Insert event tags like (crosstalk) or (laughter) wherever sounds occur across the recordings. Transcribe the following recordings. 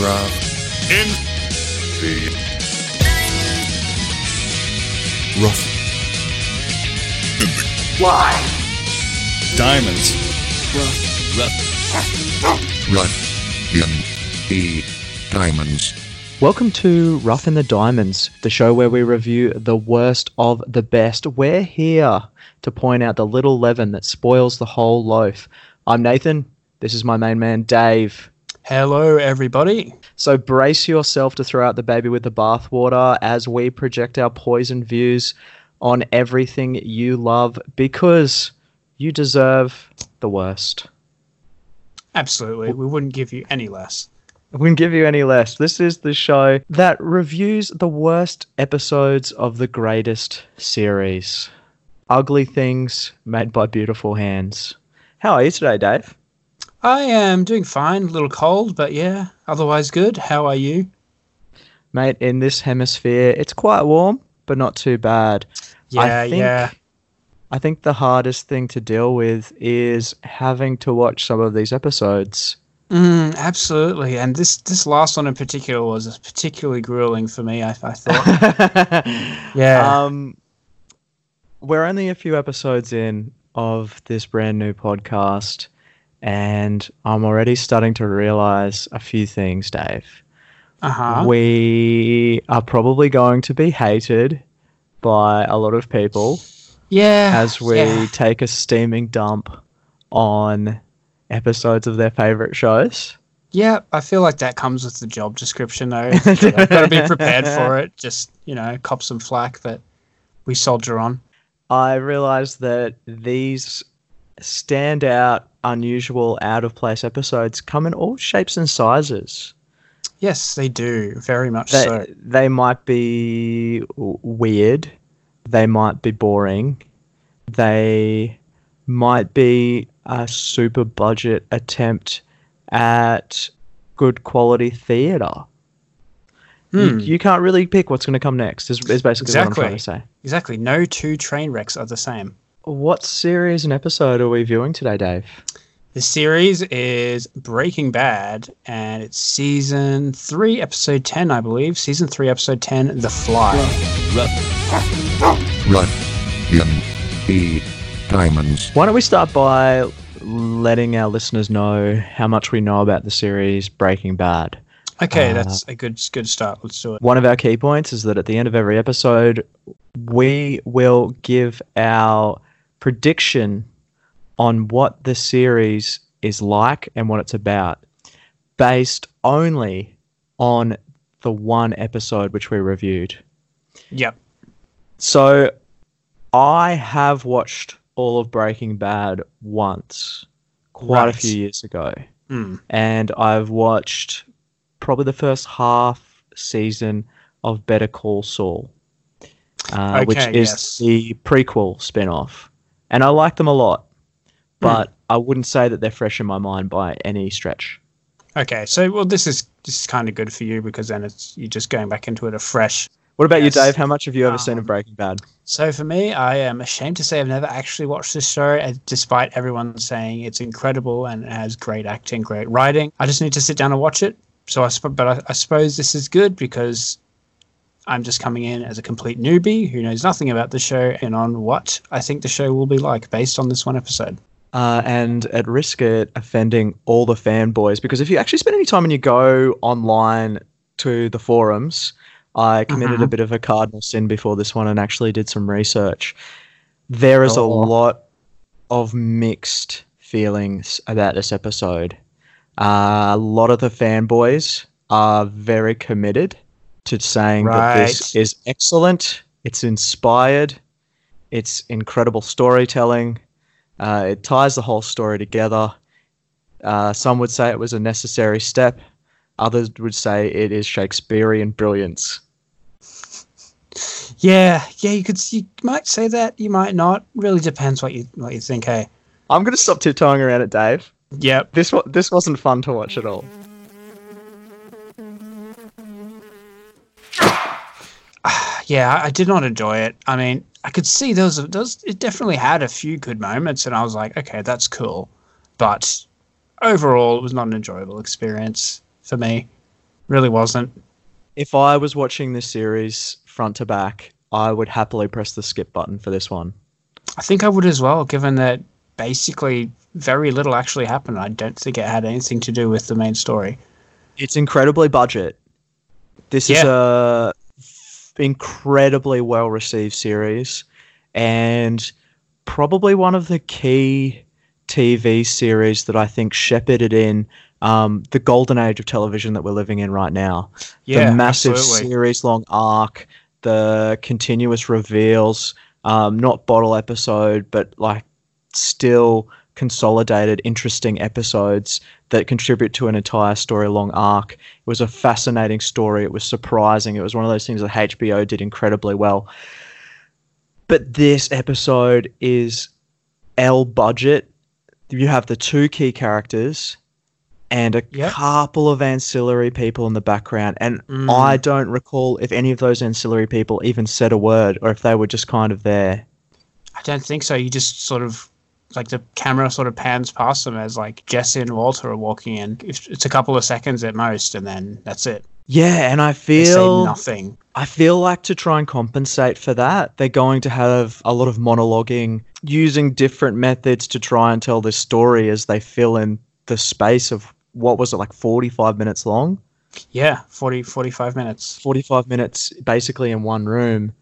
Rough in the Rough. Why? diamonds. Run. In the diamonds. Welcome to Rough in the Diamonds, the show where we review the worst of the best. We're here to point out the little leaven that spoils the whole loaf. I'm Nathan. This is my main man, Dave. Hello, everybody. So brace yourself to throw out the baby with the bathwater as we project our poison views on everything you love because you deserve the worst. Absolutely. We wouldn't give you any less. We wouldn't give you any less. This is the show that reviews the worst episodes of the greatest series. Ugly things made by beautiful hands. How are you today, Dave? I am doing fine. A little cold, but yeah, otherwise good. How are you? Mate, in this hemisphere, it's quite warm, but not too bad. Yeah, think- yeah. I think the hardest thing to deal with is having to watch some of these episodes. Mm, absolutely. And this this last one in particular was particularly grueling for me. I, I thought. (laughs) Yeah. Um, we're only a few episodes in of this brand new podcast, and I'm already starting to realize a few things, Dave. Uh huh. We are probably going to be hated by a lot of people Yeah. as we yeah. take a steaming dump on episodes of their favorite shows. Yeah, I feel like that comes with the job description, though. I've got to be prepared for it. (laughs) Just you know, cop some flack, but we soldier on. I realized that these standout, unusual, out of place episodes come in all shapes and sizes. Yes, they do. Very much They, so. they might be weird, they might be boring, they might be a super budget attempt at good quality theatre. You, Hmm. you can't really pick what's going to come next, is, is basically what I'm trying to say. Exactly. No two train wrecks are the same. What series and episode are we viewing today, Dave? The series is Breaking Bad, and it's season three, episode ten, I believe. Season three, episode ten, The Fly. Run. In the diamonds. Why don't we start by letting our listeners know how much we know about the series Breaking Bad? Okay, Uh, that's a good good start. Let's do it. One of our key points is that at the end of every episode, we will give our prediction on what the series is like and what it's about, based only on the one episode which we reviewed. Yep. So I have watched all of Breaking Bad once, quite a few years ago. Mm. And I've watched probably the first half season of Better Call Saul, uh, which is yes. the prequel spin off. And I like them a lot, but I wouldn't say that they're fresh in my mind by any stretch. Okay, so well, this is this is kind of good for you because then it's you're just going back into it afresh. What about Yes. you, Dave? How much have you ever seen of Um, Breaking Bad? So for me, I am ashamed to say I've never actually watched this show, uh, despite everyone saying it's incredible and it has great acting, great writing. I just need to sit down and watch it. So I, but I, I suppose this is good because I'm just coming in as a complete newbie who knows nothing about the show and on what I think the show will be like based on this one episode. uh, and at risk of offending all the fanboys, because if you actually spend any time and you go online to the forums, I committed a Mhm. bit of a cardinal sin before this one and actually did some research. There is a Oh. lot of mixed feelings about this episode. Uh, a lot of the fanboys are very committed to saying that this is excellent, it's inspired, it's incredible storytelling. Uh, it ties the whole story together. Uh, some would say it was a necessary step. Others would say it is Shakespearean brilliance. Yeah, yeah, you could you might say that, you might not. Really depends what you what you think. Hey, I'm going to stop tiptoeing around it, Dave. yep, This this wasn't fun to watch at all. Yeah, I, did not enjoy it. I mean, I could see those those it definitely had a few good moments, and I was like, okay, that's cool, but overall, it was not an enjoyable experience for me. Really wasn't. If I was watching this series front to back, I would happily press the skip button for this one. I think I would as well, given that basically very little actually happened. I don't think it had anything to do with the main story. It's incredibly budget. This is a incredibly well received series and probably one of the key TV series that I think shepherded in um, the golden age of television that we're living in right now. Yeah, the massive series long arc, the continuous reveals, um, not bottle episode, but like still consolidated, interesting episodes that contribute to an entire story long arc. It was a fascinating story. It was surprising. It was one of those things that HBO did incredibly well. But this episode is L budget. You have the two key characters and a Yep. couple of ancillary people in the background. And Mm. I don't recall if any of those ancillary people even said a word or if they were just kind of there. I don't think so. You just sort of like the camera sort of pans past them as like Jesse and Walter are walking in. It's a couple of seconds at most, and then that's it. Yeah, and I feel nothing. I feel like to try and compensate for that, they're going to have a lot of monologuing using different methods to try and tell this story as they fill in the space of what was it like 45 minutes long? Yeah, 40, 45 minutes. 45 minutes basically in one room.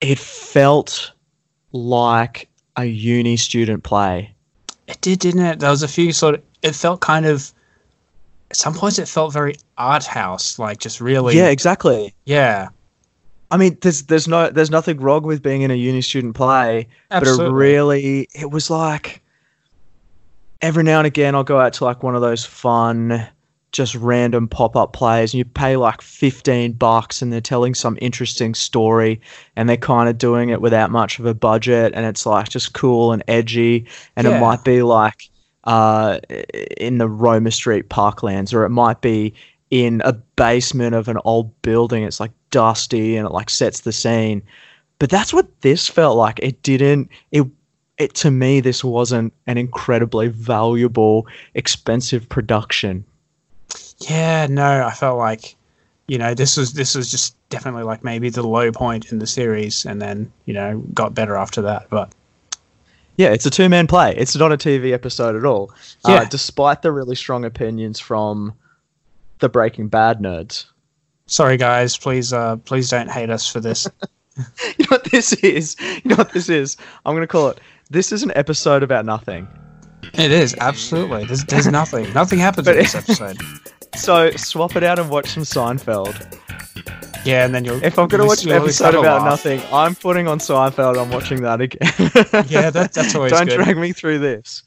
It felt like a uni student play. It did, didn't it? There was a few sort of. It felt kind of. At some points, it felt very art house, like just really. Yeah, exactly. Yeah. I mean, there's there's no there's nothing wrong with being in a uni student play, but it really it was like every now and again I'll go out to like one of those fun just random pop-up plays and you pay like 15 bucks and they're telling some interesting story and they're kind of doing it without much of a budget and it's like just cool and edgy and it might be like uh, in the Roma Street Parklands or it might be in a basement of an old building. It's like dusty and it like sets the scene. But that's what this felt like. It didn't it it to me this wasn't an incredibly valuable expensive production Yeah, no, I felt like, you know, this was this was just definitely like maybe the low point in the series, and then you know got better after that. But yeah it's a two-man play it's not a tv episode at all uh, Yeah. despite the really strong opinions from the breaking bad nerds sorry, guys, please uh please don't hate us for this. (laughs) you know what this is you know what this is i'm gonna call it this is an episode about nothing it is absolutely. There's there's nothing. Nothing happens in this episode. (laughs) so swap it out and watch some seinfeld Yeah, and then you'll. If I'm gonna watch an you'll at least episode about nothing, I'm putting on Seinfeld. I'm watching that again. Yeah, that- that's (laughs) always Don't good. drag me through this.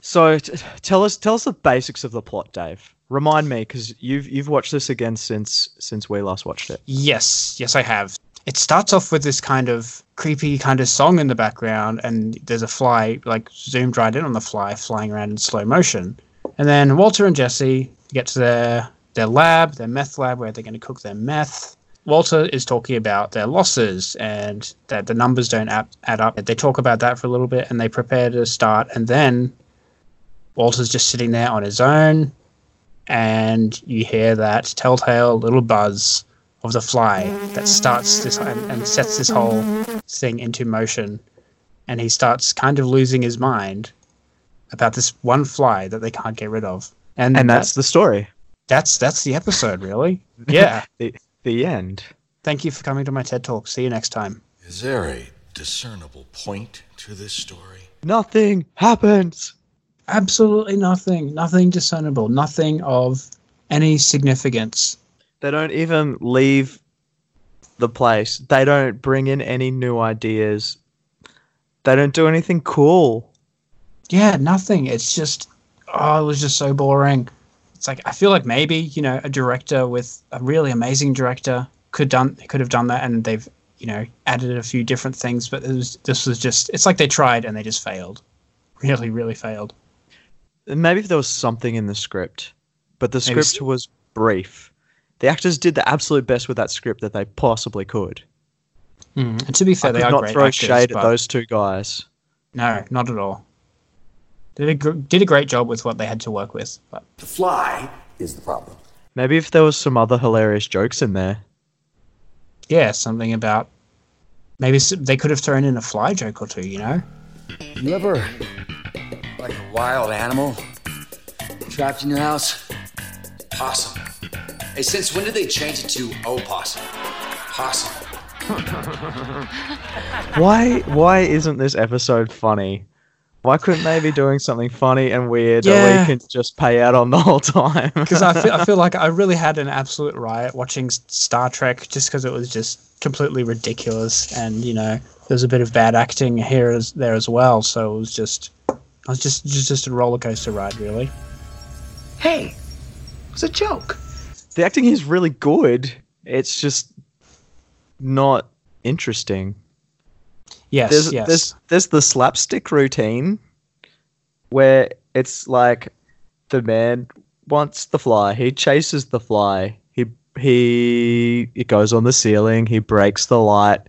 So, t- tell us, tell us the basics of the plot, Dave. Remind me, because you've you've watched this again since since we last watched it. Yes, yes, I have. It starts off with this kind of creepy kind of song in the background, and there's a fly like zoomed right in on the fly flying around in slow motion. And then Walter and Jesse get to their their lab, their meth lab, where they're going to cook their meth. Walter is talking about their losses and that the numbers don't add, add up. They talk about that for a little bit, and they prepare to start. And then Walter's just sitting there on his own, and you hear that telltale little buzz of the fly that starts this and, and sets this whole thing into motion. And he starts kind of losing his mind about this one fly that they can't get rid of. And, And that's the story. that's that's the episode, really. (laughs) Yeah. The the end. Thank you for coming to my TED Talk. See you next time. Is there a discernible point to this story? Nothing happens. Absolutely nothing. Nothing discernible. Nothing of any significance. They don't even leave the place. They don't bring in any new ideas. They don't do anything cool. Yeah, nothing. It's just oh, it was just so boring. It's like I feel like maybe you know a director with a really amazing director could done could have done that, and they've you know added a few different things, but it was this was just it's like they tried and they just failed, really really failed. Maybe if there was something in the script, but the Maybe script was brief. The actors did the absolute best with that script that they possibly could. Hmm, and to be fair, I they are not great throw actors, shade at those two guys. No, not at all. Did a gr- did a great job with what they had to work with, but The fly is the problem. Maybe if there was some other hilarious jokes in there. Yeah, something about maybe s- they could have thrown in a fly joke or two. You know? You ever, like a wild animal, trapped in your house? Possum. Hey, since when did they change it to opossum? Possum. (laughs) Why why isn't this episode funny? Why couldn't they be doing something funny and weird that Yeah. we can just pay out on the whole time? (laughs) Because I feel I feel like I really had an absolute riot watching Star Trek just because it was just completely ridiculous, and you know there's a bit of bad acting here as there as well. So it was just, I was just just just a roller coaster ride, really. Hey, it's a joke. the acting is really good. It's just not interesting. Yes, There's yes. there's there's the slapstick routine where it's like the man wants the fly, he chases the fly, he he it goes on the ceiling, he breaks the light,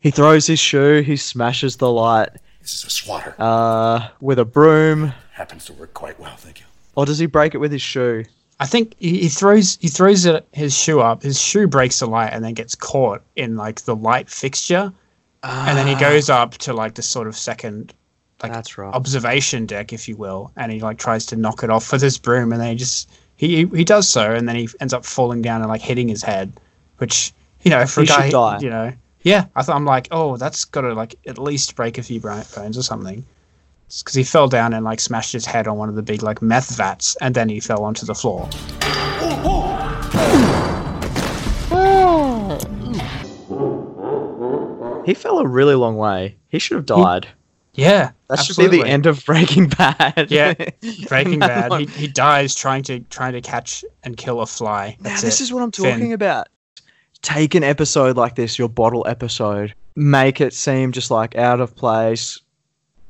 he throws his shoe, he smashes the light This is a swatter. uh, with a broom, Happens to work quite well, thank you. or does he break it with his shoe? I think he, he throws he throws his shoe up. His shoe breaks the light and then gets caught in like the light fixture, and then he ah. goes up to like the sort of second like That's right. observation deck, if you will, and he like tries to knock it off with his broom, and then he just he he does so, and then he ends up falling down and like hitting his head, which you know for He a guy should die. you know yeah I thought I'm like oh that's got to like at least break a few bones or something. Because he fell down and like smashed his head on one of the big like meth vats, and then he fell onto the floor. He fell a really long way. He should have died. Yeah, that should be the end of Breaking Bad. Yeah, (laughs) Breaking Bad. He, he dies trying to trying to catch and kill a fly. Now, this it. is what I'm Finn. talking about. Take an episode like this, your bottle episode, make it seem just like out of place.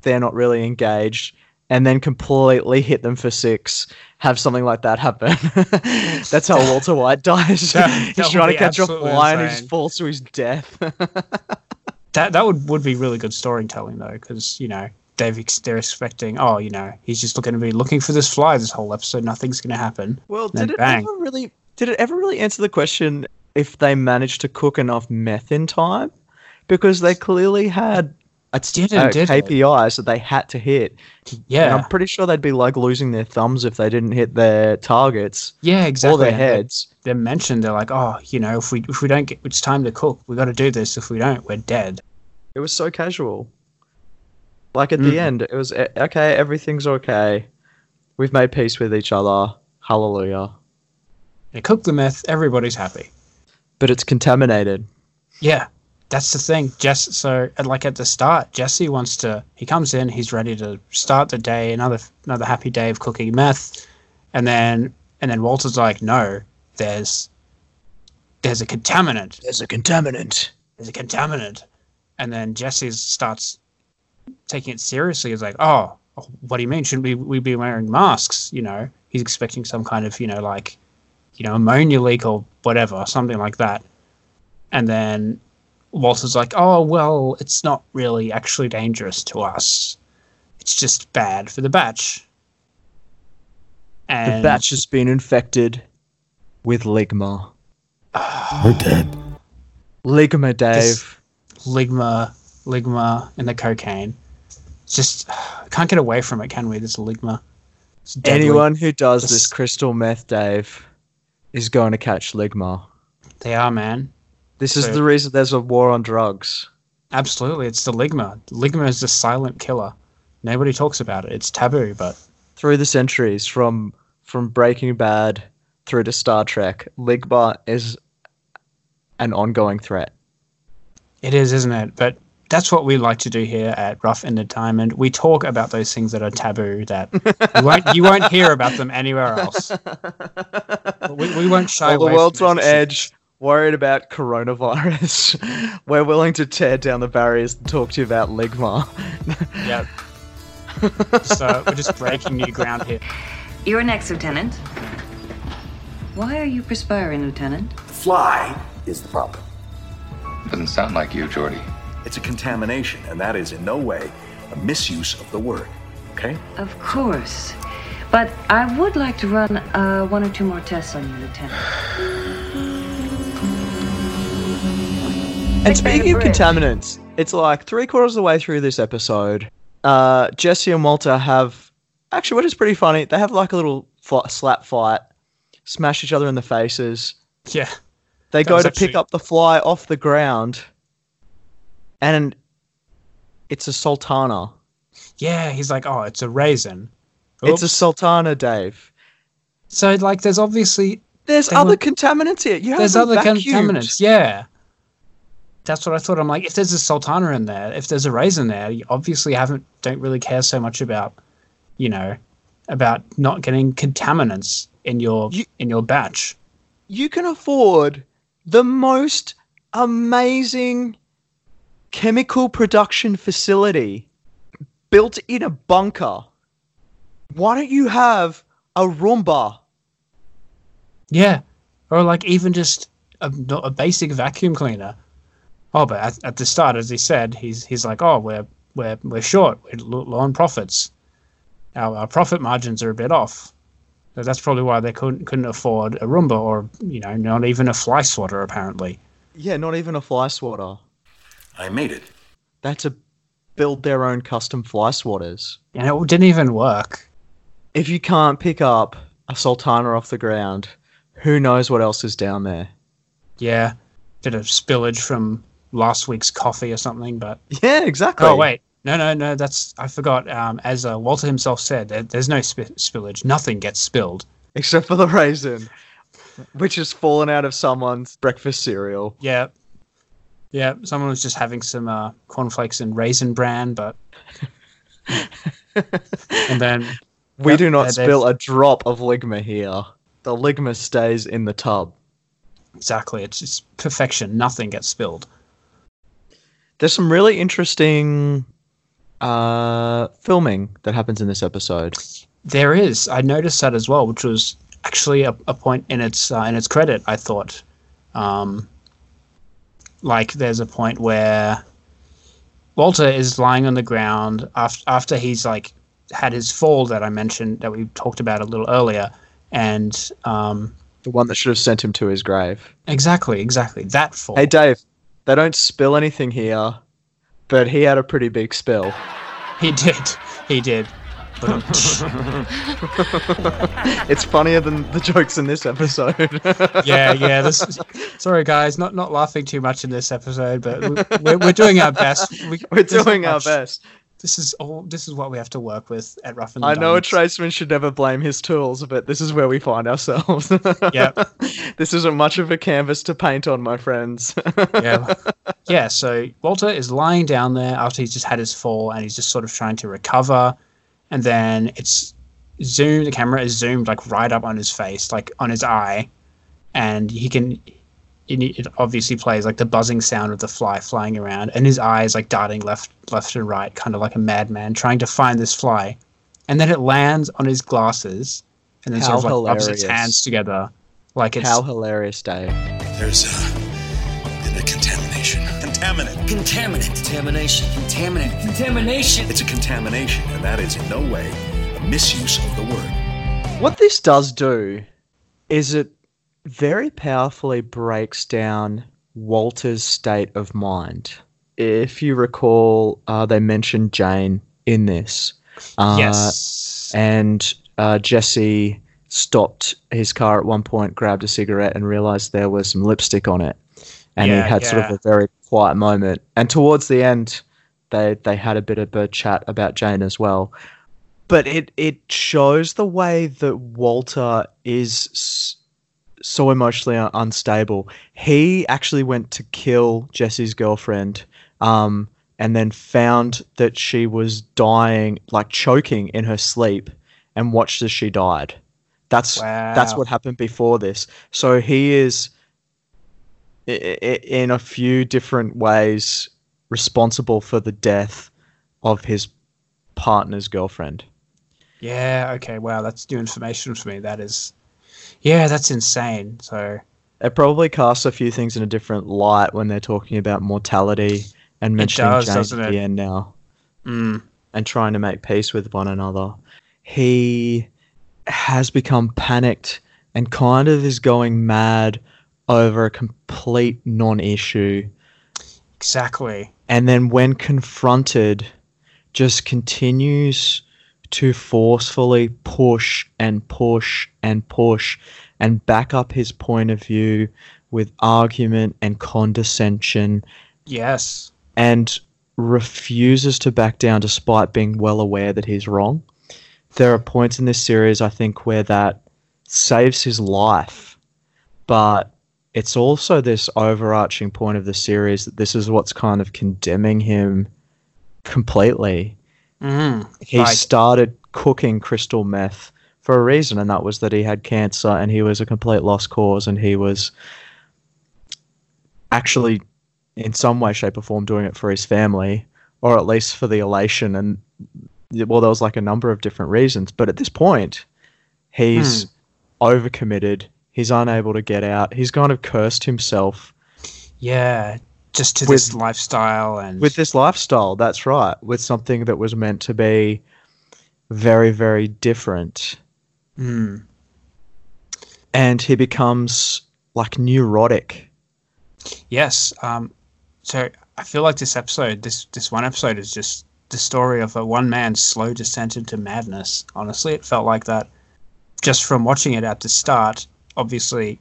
They're not really engaged, and then completely hit them for six. Have something like that happen. (laughs) That's how Walter White dies. (laughs) That- He's that would trying to catch a absolutely fly and he just falls to his death. That that would, would be really good storytelling though, because you know they've they're expecting oh you know he's just going to be looking for this fly this whole episode nothing's going to happen. Well, did it bang. ever really? Did it ever really answer the question if they managed to cook enough meth in time? Because they clearly had t- Didn't, uh, did? KPIs that they had to hit. And Yeah, I'm pretty sure they'd be like losing their thumbs if they didn't hit their targets yeah, exactly. or their And heads. They're mentioned. They're like oh you know if we if we don't get it's time to cook we got to do this if we don't we're dead. It was so casual. Like at the end, it was "Eh, okay. Everything's okay. We've made peace with each other. Hallelujah. They cook the meth. Everybody's happy. But it's contaminated. Yeah, that's the thing. Jess, so like at the start, Jesse wants to. He comes in. He's ready to start the day. Another another happy day of cooking meth, and then and then Walter's like, no, there's there's a contaminant. There's a contaminant. There's a contaminant, and then Jesse starts taking it seriously. He's like, oh, what do you mean? Shouldn't we we be wearing masks? You know, he's expecting some kind of you know like you know ammonia leak or whatever, something like that. And then Walter's like, oh well, it's not really actually dangerous to us. It's just bad for the batch. The batch has been infected with ligma. Ah. We're dead. Ligma, Dave. This- Ligma, Ligma, and the cocaine. It's just (sighs) can't get away from it, can we? This Ligma. Anyone who does This- this crystal meth, Dave, is going to catch ligma. They are, man. This is So- the reason there's a war on drugs. Absolutely, it's the Ligma. Ligma is the silent killer. Nobody talks about it. It's taboo, but Through the centuries, from from Breaking Bad through to Star Trek, ligma is an ongoing threat. it is, isn't it? But that's what we like to do here at Rough Ended Diamond. We talk about those things that are taboo that you won't you won't hear about them anywhere else. (laughs) We, we won't shy While the world's on edge, worried about coronavirus, (laughs) we're willing to tear down the barriers and talk to you about ligma. (laughs) shit. Yeah. so we're just breaking new ground here. You're next, Lieutenant. Why are you perspiring, Lieutenant? Fly is the problem. Doesn't sound like you, Geordi. It's a contamination, and that is in no way a misuse of the word. Okay? Of course. But I would like to run uh, one or two more tests on you, Lieutenant. (sighs) (sighs) (sighs) And speaking of contaminants, it's like three quarters of the way through this episode. Uh, Jesse and Walter have actually, what is pretty funny, they have like a little fi- slap fight, smash each other in the faces. Yeah. They That go was to pick up the fly off the ground, and it's a sultana. Yeah, he's like, oh, it's a raisin. It's a sultana, Dave. so like, there's obviously There's other want- contaminants here. You there's haven't other vacuumed. contaminants. Yeah, that's what I thought. I'm like, if there's a sultana in there, if there's a raisin there, you obviously haven't don't really care so much about, you know, about not getting contaminants in your You- in your batch. you can afford the most amazing chemical production facility built in a bunker. Why don't you have a Roomba? Yeah, or like even just a, a basic vacuum cleaner. Oh, but at, at the start, as he said, he's he's like, oh, we're we're we're short, we're low on profits. Our, our profit margins are a bit off. So that's probably why they couldn't couldn't afford a Roomba or you know not even a fly swatter apparently. Yeah, not even a fly swatter. I made it. They had to build their own custom fly swatters. And it didn't even work. If you can't pick up a sultana off the ground, who knows what else is down there? Yeah, bit of spillage from last week's coffee or something. But (laughs) Yeah, exactly. oh wait, no, no, no, that's I forgot. Um, as uh, Walter himself said, there, there's no sp- spillage. Nothing gets spilled. Except for the raisin, which has fallen out of someone's breakfast cereal. Yeah. Yeah, someone was just having some uh, cornflakes and raisin bran, but (laughs) and then We Yep, do not spill a drop of ligma here. The ligma stays in the tub. exactly, it's just perfection. Nothing gets spilled. There's some really interesting uh, filming that happens in this episode. There is. I noticed that as well, which was actually a, a point in its uh, in its credit. I thought, um, like there's a point where Walter is lying on the ground after after he's like had his fall that I mentioned that we talked about a little earlier, and um, The one that should have sent him to his grave. exactly, exactly that fall. Hey, Dave, they don't spill anything here, but he had a pretty big spill. He did. He did. (laughs) It's funnier than the jokes in this episode. (laughs) yeah, yeah. This. Is, sorry, guys, not not laughing too much in this episode, but we- we're, we're doing our best. We, (laughs) We're doing our best. This is all. This is what we have to work with at Rough and I know a tradesman should never blame his tools, but this is where we find ourselves. Yep. This isn't much of a canvas to paint on, my friends. yeah, (laughs) yeah. So Walter is lying down there after he's just had his fall, and he's just sort of trying to recover, and then it's zoomed. The camera is zoomed like right up on his face, like on his eye, and he can. It obviously plays like the buzzing sound of the fly flying around, and his eyes like darting left, left and right, kind of like a madman trying to find this fly, and then it lands on his glasses, and then How sort of like rubs its hands together, like it's How hilarious, Dave. There's uh, been a contamination. Contaminant. Contaminant. Contamination. Contaminant. Contamination. It's a contamination, and that is in no way a misuse of the word. What this does do is it very powerfully breaks down Walter's state of mind. If you recall, uh, they mentioned Jane in this. Uh, yes, And uh, Jesse stopped his car at one point, grabbed a cigarette, and realized there was some lipstick on it. And Yeah, he had sort of a very quiet moment. And towards the end, they they had a bit of a chat about Jane as well. But it it shows the way that Walter is so emotionally unstable. He actually went to kill Jesse's girlfriend, um, and then found that she was dying, like choking in her sleep, and watched as she died. That's that's what happened before this. So he is, in a few different ways, responsible for the death of his partner's girlfriend. Yeah, okay, wow, that's new information for me. That is Yeah, that's insane. So It probably casts a few things in a different light when they're talking about mortality and mentioning does, doesn't at the end now mm, and trying to make peace with one another. He has become panicked and kind of is going mad over a complete non-issue Exactly. and then when confronted just continues to forcefully push and push and push and back up his point of view with argument and condescension Yes. and refuses to back down despite being well aware that he's wrong. There are points in this series, I think, where that saves his life, but it's also this overarching point of the series that this is what's kind of condemning him completely. Mm. He Right. started cooking crystal meth for a reason, and that was that he had cancer and he was a complete lost cause, and he was actually, in some way, shape, or form, doing it for his family, or at least for the elation. And well, there was like a number of different reasons, but at this point, he's overcommitted. He's unable to get out. He's kind of cursed himself Yeah. Just to With- this lifestyle and with this lifestyle. That's right. With something that was meant to be very, very different. Mm. And he becomes like neurotic. Yes. Um, so I feel like this episode, this this one episode, is just the story of a one man's slow descent into madness. Honestly, it felt like that just from watching it at the start. Obviously,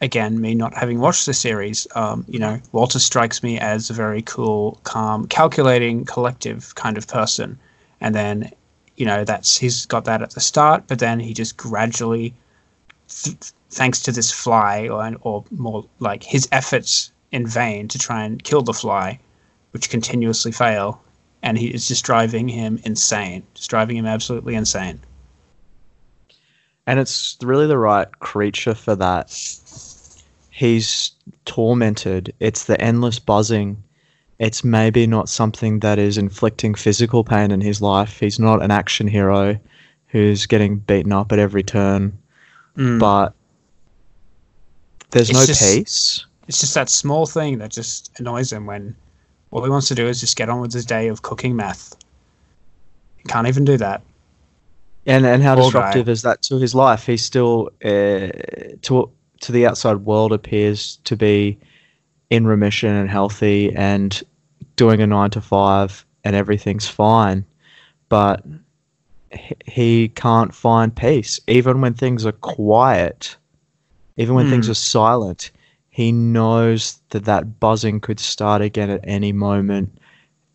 again, me not having watched the series, um, you know, Walter strikes me as a very cool, calm, calculating, collective kind of person, and then. You know that's he's got that at the start, but then he just gradually th- thanks to this fly, or, or more like his efforts in vain to try and kill the fly, which continuously fail, and he is just driving him insane, just driving him absolutely insane. And it's really the right creature for that. He's tormented. It's the endless buzzing. It's maybe not something that is inflicting physical pain in his life. He's not an action hero who's getting beaten up at every turn. Mm. But there's It's no just- peace. It's just that small thing that just annoys him when all he wants to do is just get on with his day of cooking meth. He can't even do that. And and how Poor disruptive guy. is that to his life? He still uh, to to the outside world appears to be in remission and healthy and doing a nine to five and everything's fine, but he- can't find peace even when things are quiet, even when things Hmm. are silent. He knows that that buzzing could start again at any moment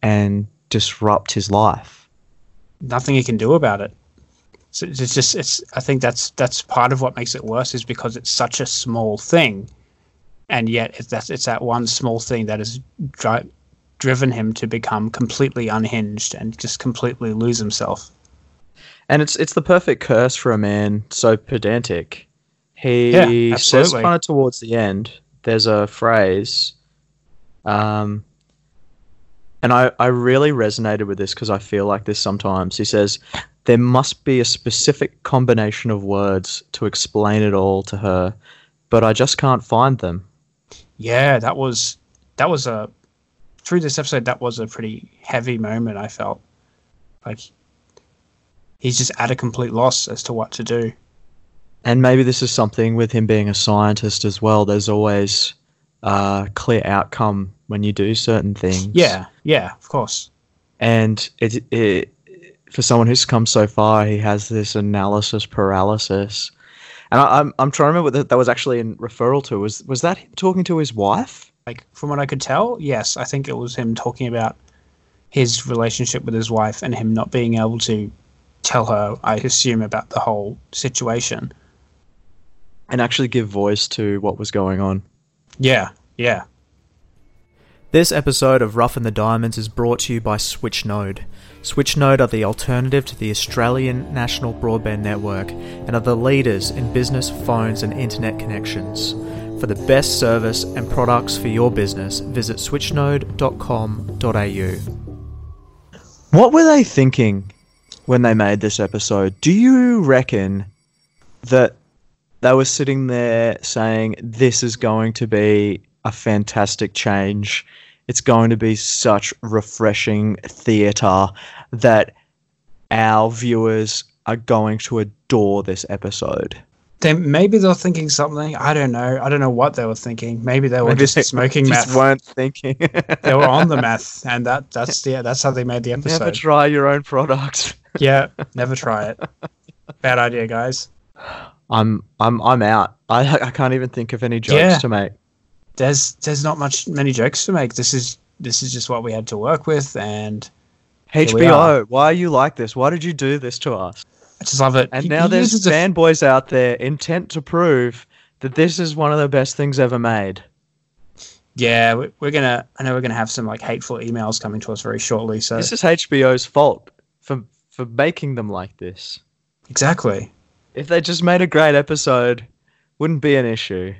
and disrupt his life. Nothing he can do about it. So it's just it's. I think that's that's part of what makes it worse is because it's such a small thing, and yet it's that it's that one small thing that has dri- driven him to become completely unhinged and just completely lose himself. And it's it's the perfect curse for a man so pedantic. He Yeah, says kind of towards the end, there's a phrase, um, and I, I really resonated with this because I feel like this sometimes. He says, There must be a specific combination of words to explain it all to her, but I just can't find them. Yeah, that was that was a through this episode that was a pretty heavy moment. I felt like he's just at a complete loss as to what to do. And maybe this is something with him being a scientist as well. There's always a clear outcome when you do certain things. Yeah, yeah, of course. and it, it for someone who's come so far, he has this analysis paralysis. And I, I'm I'm trying to remember what that, that was actually in referral to. Was was that him talking to his wife? Like from what I could tell, yes, I think it was him talking about his relationship with his wife and him not being able to tell her, I assume, about the whole situation. And actually give voice to what was going on. Yeah, yeah. This episode of Rough and the Diamonds is brought to you by Switchnode. Switchnode are the alternative to the Australian National Broadband Network and are the leaders in business phones and internet connections. For the best service and products for your business, visit switchnode.com.au. What were they thinking when they made this episode? Do you reckon that they were sitting there saying, This is going to be a fantastic change? It's going to be such refreshing theatre that our viewers are going to adore this episode. Then maybe they're thinking something. I don't know. I don't know what they were thinking. Maybe they were Maybe just they smoking just meth. weren't thinking. They were on the (laughs) meth, and that that's the that's how they made the episode. Never try your own product. yeah, never try it. (laughs) Bad idea, guys. I'm I'm I'm out. I I can't even think of any jokes Yeah. to make. There's there's not much many jokes to make. This is this is just what we had to work with, and we are. HBO, why are you like this? Why did you do this to us? I just love it. And He- now he there's fanboys out there intent to prove that this is one of the best things ever made. yeah, we- we're gonna. I know we're gonna have some like hateful emails coming to us very shortly. So This is HBO's fault for for making them like this. exactly. If they just made a great episode, wouldn't be an issue.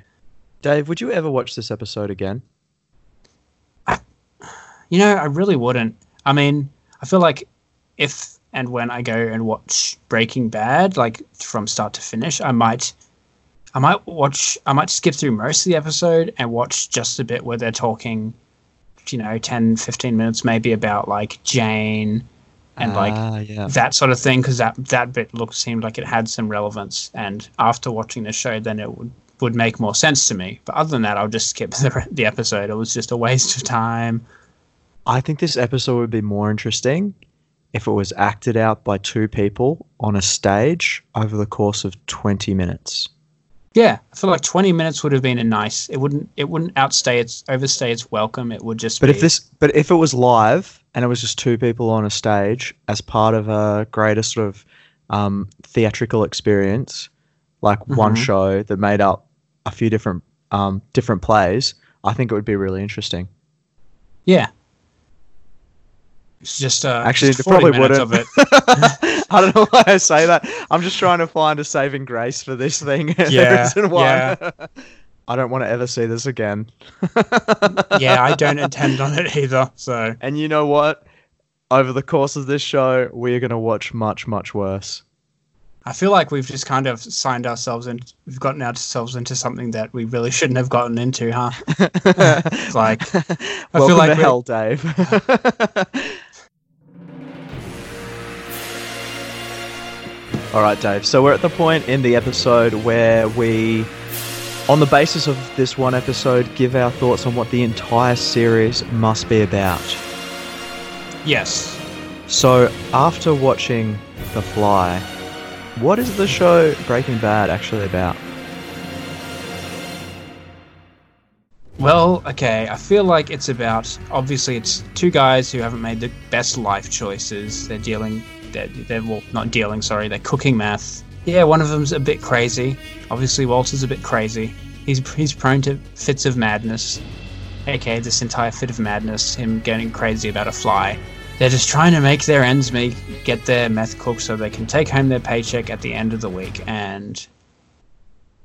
Dave, would you ever watch this episode again? You know, I really wouldn't. I mean, I feel like if and when I go and watch Breaking Bad, like from start to finish, I might I might watch I might skip through most of the episode and watch just a bit where they're talking, you know, 10, 15 minutes maybe about like Jane and like Ah, yeah. that sort of thing because that that bit looked seemed like it had some relevance and after watching the show then it would would make more sense to me but other than that i'll just skip (laughs) the, the episode it was just a waste of time I think this episode would be more interesting if it was acted out by two people on a stage over the course of 20 minutes. Yeah i feel like 20 minutes would have been a nice it wouldn't it wouldn't outstay its overstay its welcome it would just But be, if this but if it was live and it was just two people on a stage as part of a greater sort of um, theatrical experience, like one Mhm. show that made up a few different um, different plays, I think it would be really interesting. yeah it's just uh Actually, just it 40 probably wouldn't. of it (laughs) (laughs) I don't know why I say that. I'm just trying to find a saving grace for this thing. (laughs) Yeah, yeah. (laughs) I don't want to ever see this again. yeah i don't intend on it either so And you know what? Over the course of this show, we're going to watch much, much worse. I feel like we've just kind of signed ourselves in. We've gotten ourselves into something that we really shouldn't have gotten into, huh? Like, I Welcome feel like to hell, Dave. All right, Dave. So we're at the point in the episode where we, on the basis of this one episode, give our thoughts on what the entire series must be about. Yes. So after watching The Fly, what is the show Breaking Bad actually about? Well, okay. I feel like it's about. Obviously, it's two guys who haven't made the best life choices. They're dealing. They're, they're well, not dealing. Sorry, they're cooking meth. Yeah, one of them's a bit crazy. Obviously, Walter's a bit crazy. He's he's prone to fits of madness. Okay, this entire fit of madness, him getting crazy about a fly. They're just trying to make their ends meet, get their meth cooked so they can take home their paycheck at the end of the week, and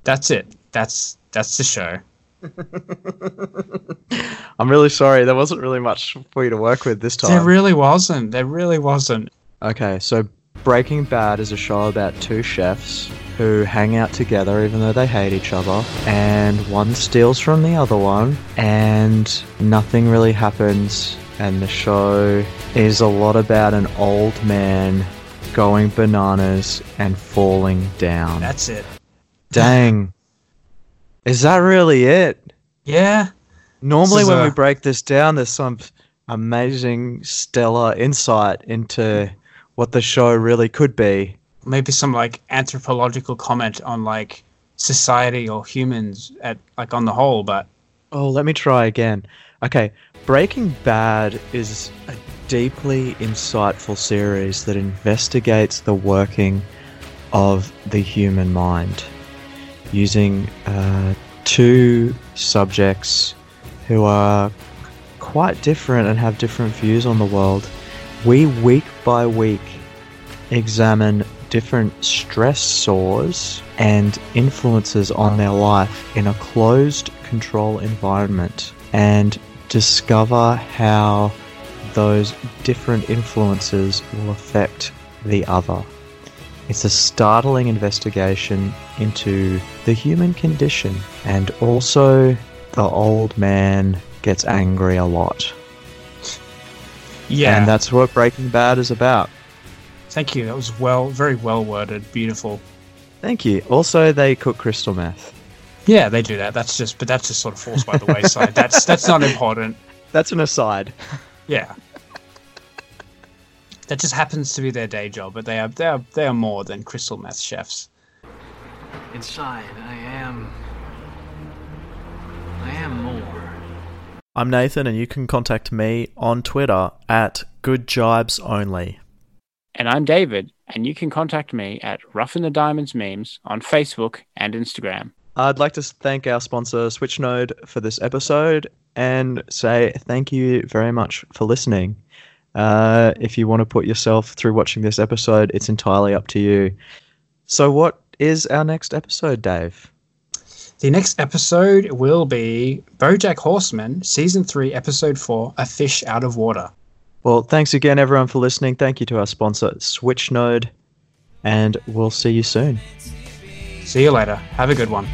that's it. That's that's the show. (laughs) I'm really sorry. There wasn't really much for you to work with this time. There really wasn't. There really wasn't. Okay, so Breaking Bad is a show about two chefs who hang out together even though they hate each other, and one steals from the other one, and nothing really happens. And the show is a lot about an old man going bananas and falling down. That's it. Dang. Is that really it? Yeah. Normally, when a- we break this down, there's some amazing, stellar insight into what the show really could be. Maybe some like anthropological comment on like society or humans at like on the whole, but Oh, let me try again. Okay, Breaking Bad is a deeply insightful series that investigates the working of the human mind using uh, two subjects who are quite different and have different views on the world. We, week by week, examine different stressors and influences on their life in a closed control environment and discover how those different influences will affect the other. It's a startling investigation into the human condition and also the old man gets angry a lot. Yeah. And that's what Breaking Bad is about. Thank you. That was well, very well worded. Beautiful. Thank you. Also, they cook crystal meth. Yeah, they do that. That's just, but that's just sort of forced by the wayside. That's that's not important. That's an aside. Yeah. That just happens to be their day job, but they are they are they are more than crystal meth chefs. Inside, I am. I am more. I'm Nathan, and you can contact me on Twitter at GoodJibesOnly. And I'm David, and you can contact me at Rough in the Diamonds Memes on Facebook and Instagram. I'd like to thank our sponsor, Switchnode, for this episode and say thank you very much for listening. Uh, if you want to put yourself through watching this episode, it's entirely up to you. So, what is our next episode, Dave? The next episode will be Bojack Horseman, Season 3, Episode 4 A Fish Out of Water. Well, thanks again, everyone, for listening. Thank you to our sponsor, Switchnode, and we'll see you soon. See you later. Have a good one.